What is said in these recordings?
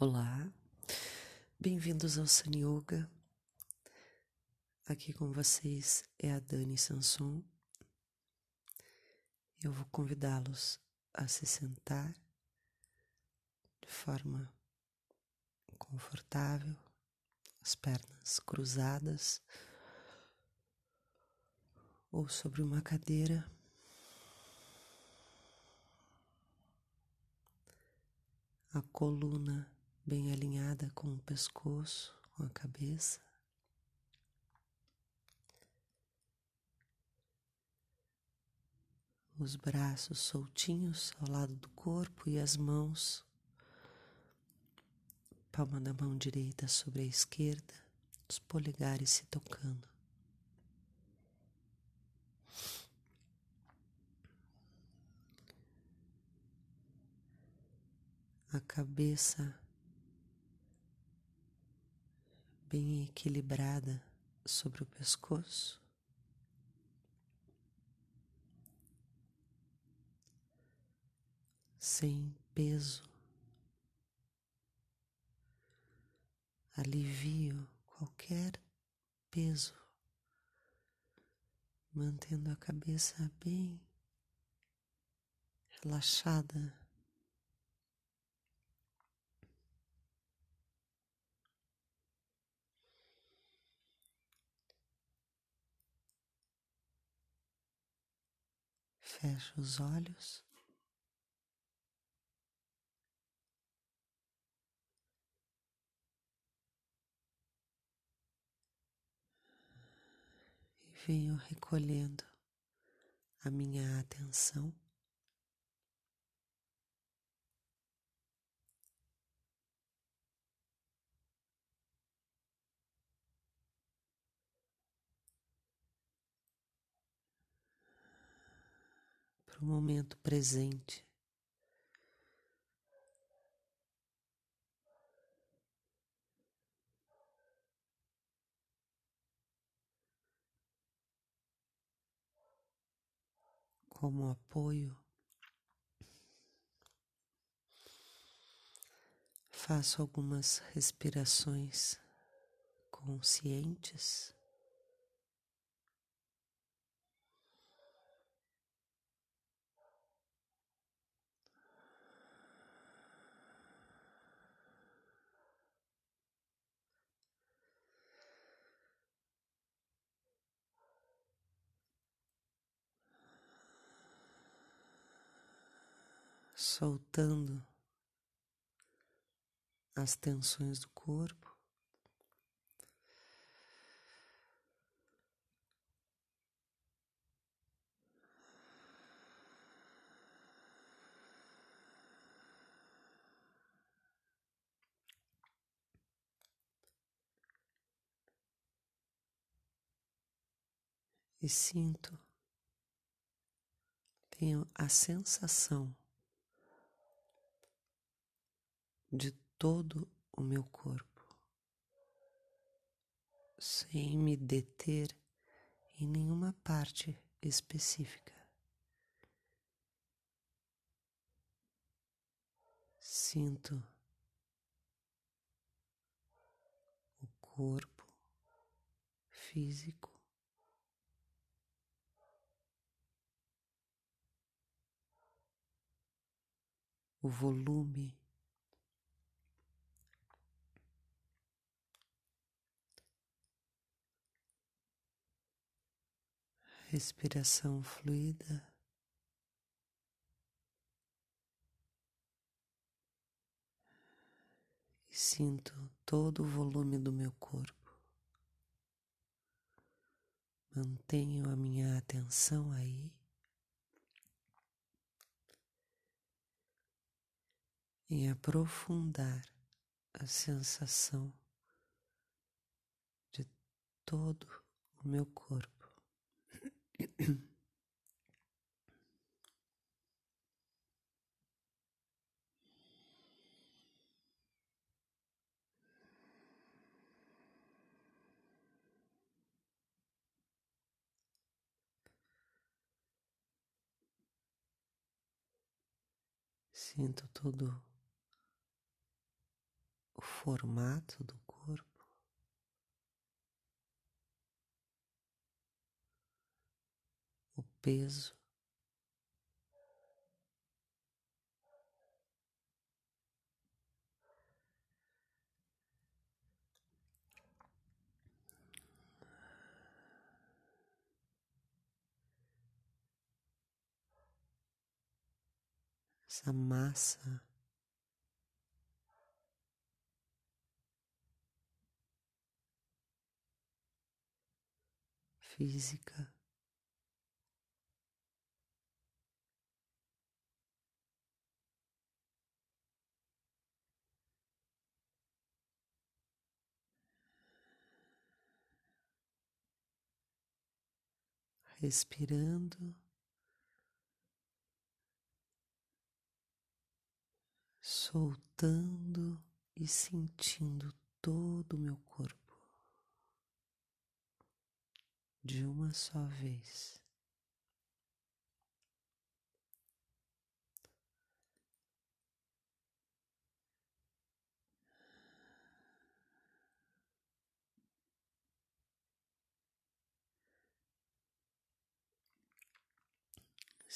Olá, bem-vindos ao Sun Yoga. Aqui com vocês é a Dani Sanson. Eu vou convidá-los a se sentar de forma confortável, as pernas cruzadas ou sobre uma cadeira. A coluna bem alinhada com o pescoço, com a cabeça. Os braços soltinhos ao lado do corpo e as mãos, palma da mão direita sobre a esquerda, os polegares se tocando. A cabeça bem equilibrada sobre o pescoço. Sem peso, alivio qualquer peso, mantendo a cabeça bem relaxada. Fecha os olhos. E venho recolhendo a minha atenção. Para o momento presente. Como apoio, faço algumas respirações conscientes. Soltando as tensões do corpo. E sinto, tenho a sensação de todo o meu corpo, sem me deter em nenhuma parte específica. Sinto o corpo físico. O volume respiração fluida. E sinto todo o volume do meu corpo. Mantenho a minha atenção aí. Em aprofundar a sensação de todo o meu corpo. Sinto todo o formato do corpo, o peso. essa massa física. Respirando. soltando e sentindo todo o meu corpo de uma só vez.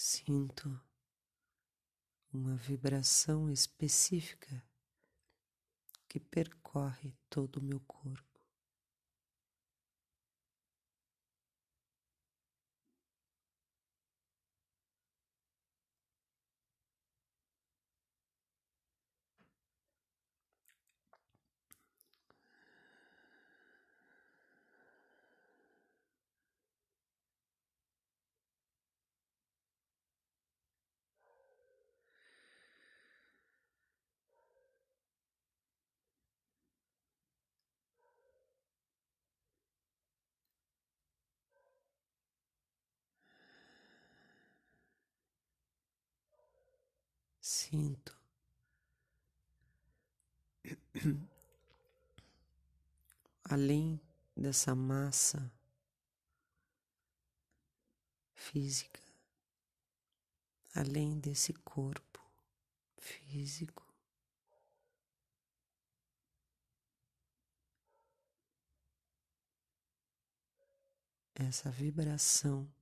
Sinto uma vibração específica que percorre todo o meu corpo. Sinto além dessa massa física, além desse corpo físico. Essa vibração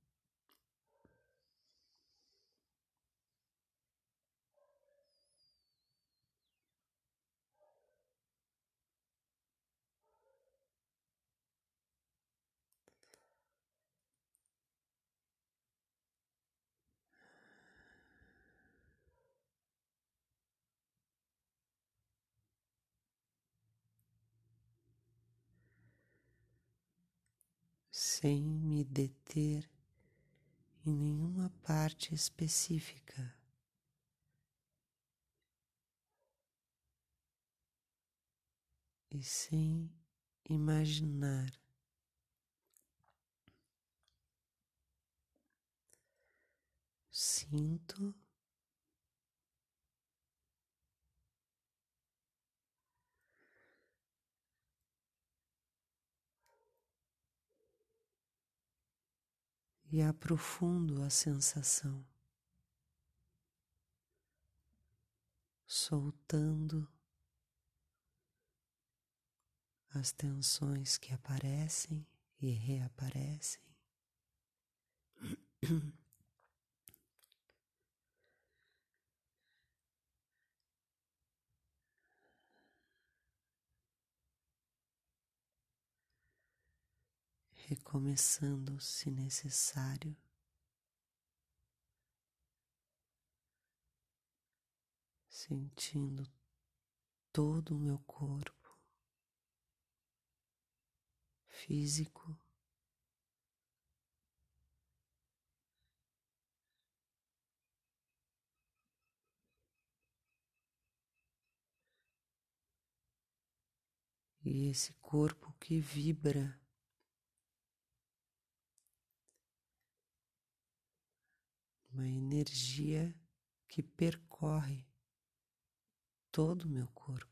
sem me deter em nenhuma parte específica. E sem imaginar sinto e aprofundo a sensação, soltando as tensões que aparecem e reaparecem. recomeçando se necessário. Sentindo todo o meu corpo físico. E esse corpo que vibra uma energia que percorre todo o meu corpo.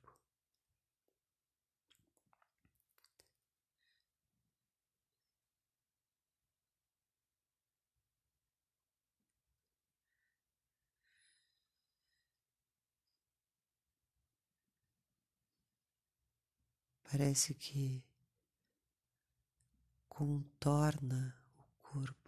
parece que contorna o corpo.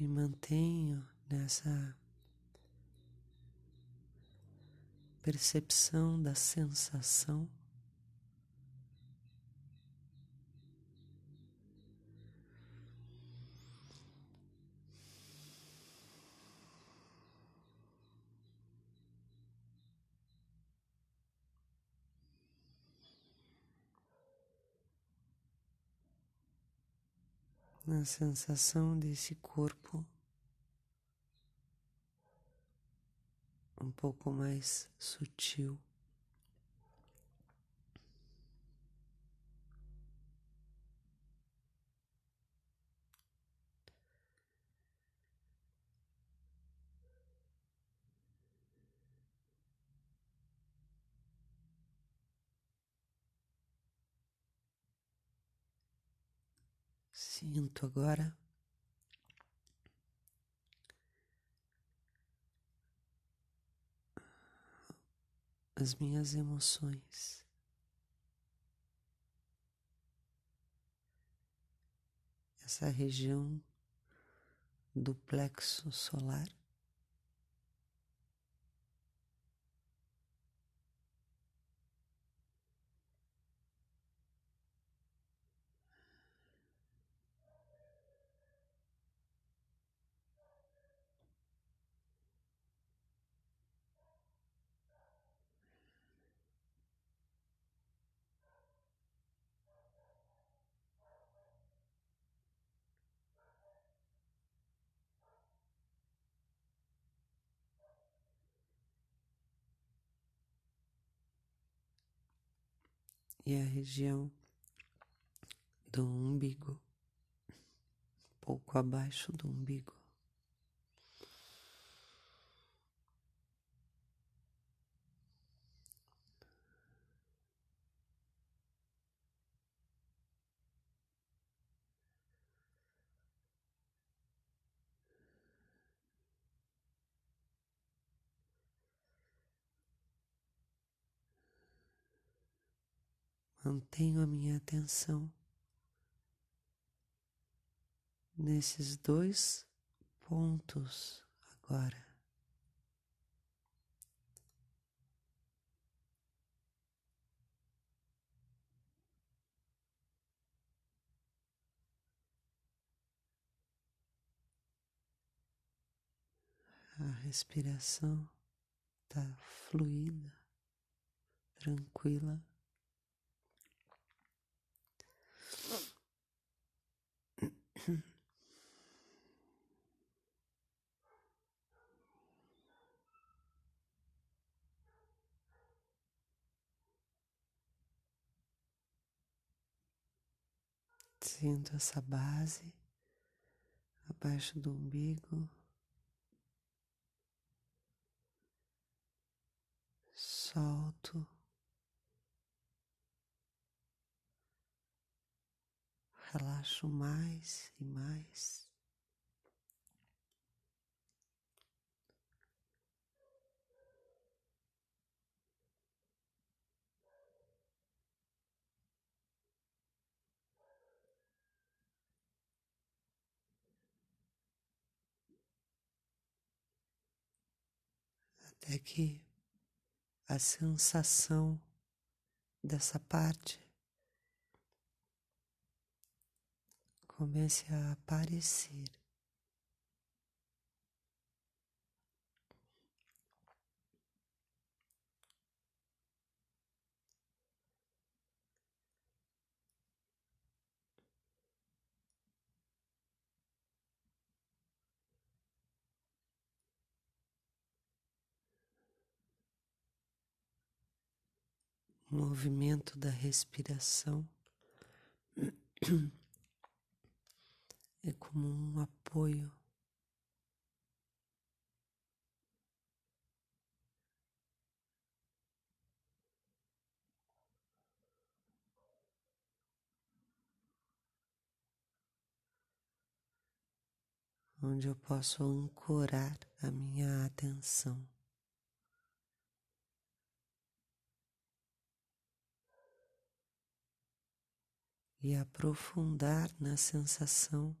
Me mantenho nessa percepção da sensação. Na sensação desse corpo um pouco mais sutil. Sinto agora as minhas emoções. Essa região do plexo solar. E a região do umbigo, pouco abaixo do umbigo. Mantenho a minha atenção nesses dois pontos agora. A respiração está fluida, tranquila. Sinto essa base abaixo do umbigo. Solto. Relaxo mais e mais. até que a sensação dessa parte comece a aparecer. movimento da respiração é como um apoio. onde eu posso ancorar a minha atenção. E aprofundar na sensação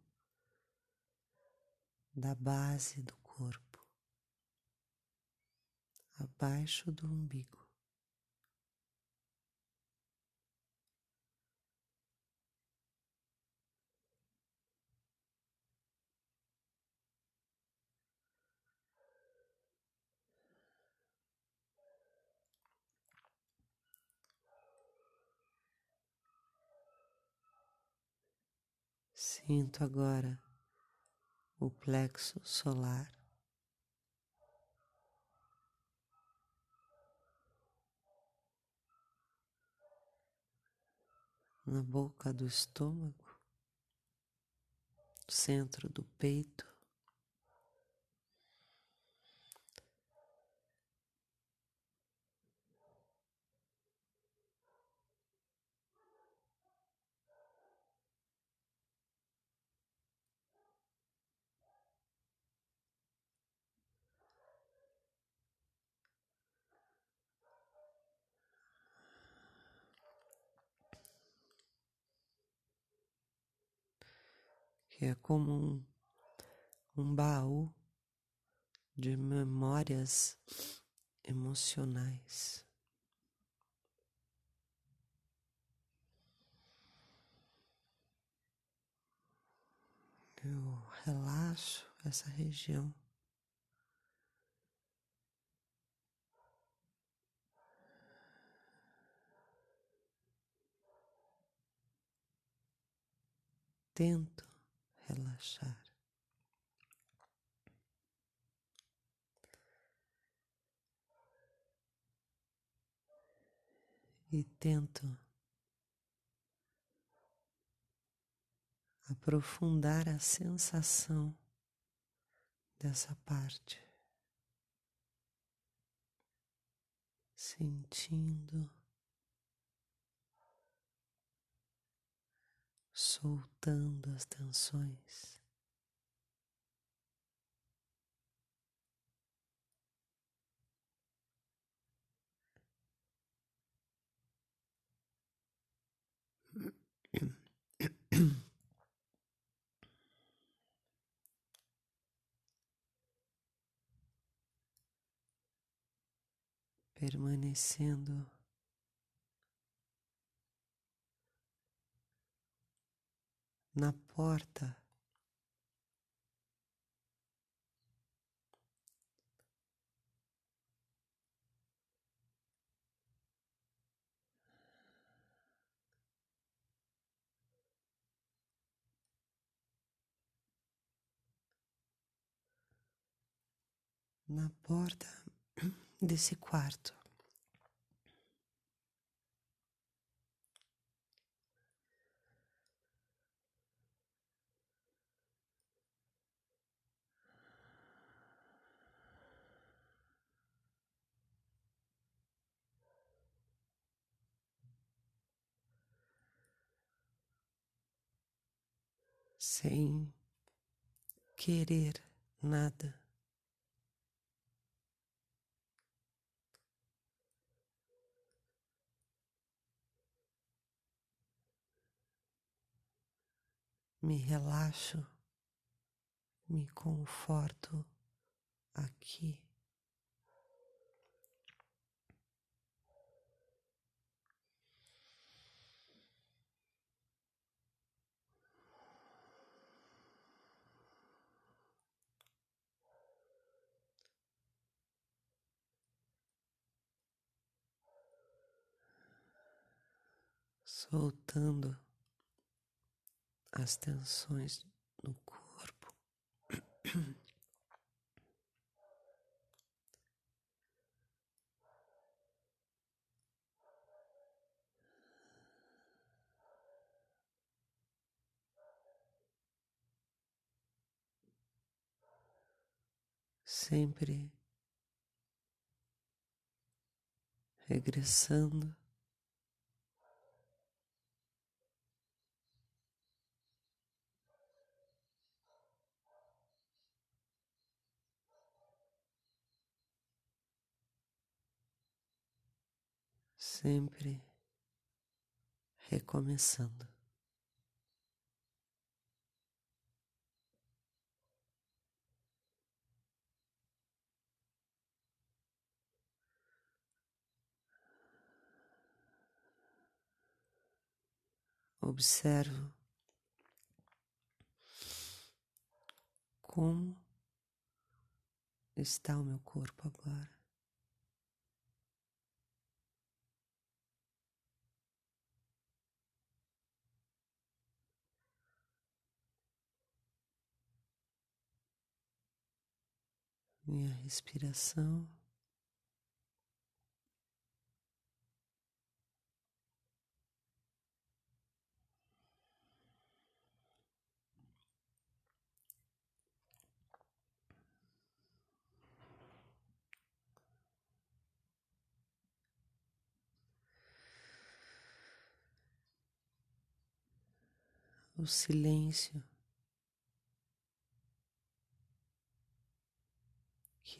da base do corpo, abaixo do umbigo. Sinto agora o plexo solar. Na boca do estômago, centro do peito. Que é como um, um baú de memórias emocionais. Eu relaxo essa região. Tento relaxar. E tento aprofundar a sensação dessa parte, sentindo, soltando as tensões. Permanecendo na porta. Na porta desse quarto. Sem querer nada. Me relaxo, me conforto aqui. Soltando as tensões no corpo. Sempre regressando sempre recomeçando. Observo como está o meu corpo agora. Minha respiração. o silêncio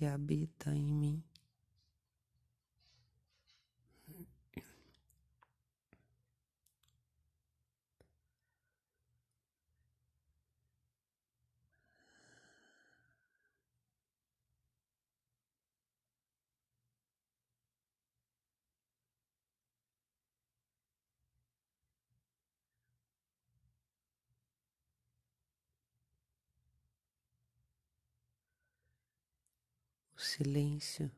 que habita em mim. Silêncio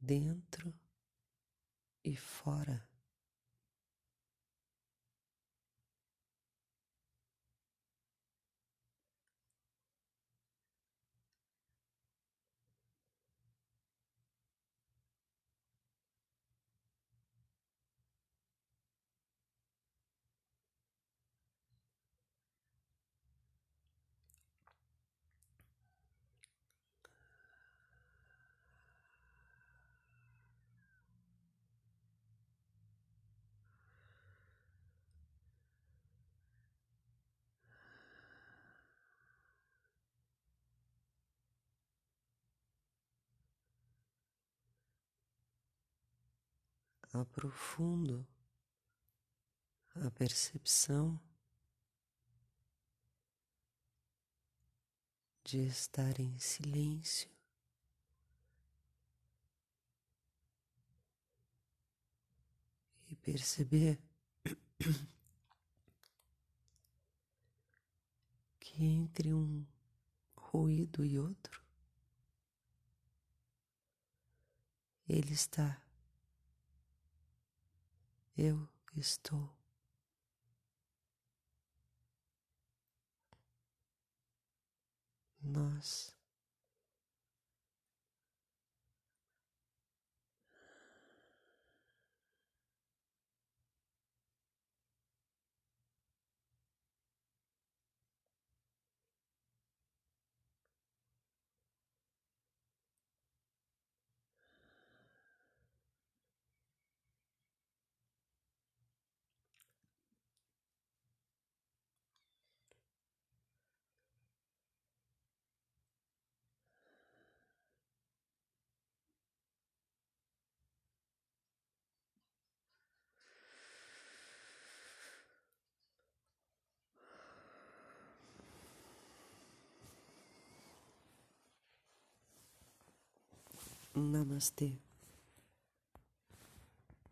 dentro e fora. Aprofundo a percepção de estar em silêncio. E perceber que entre um ruído e outro, ele está eu estou. Nós Namaste.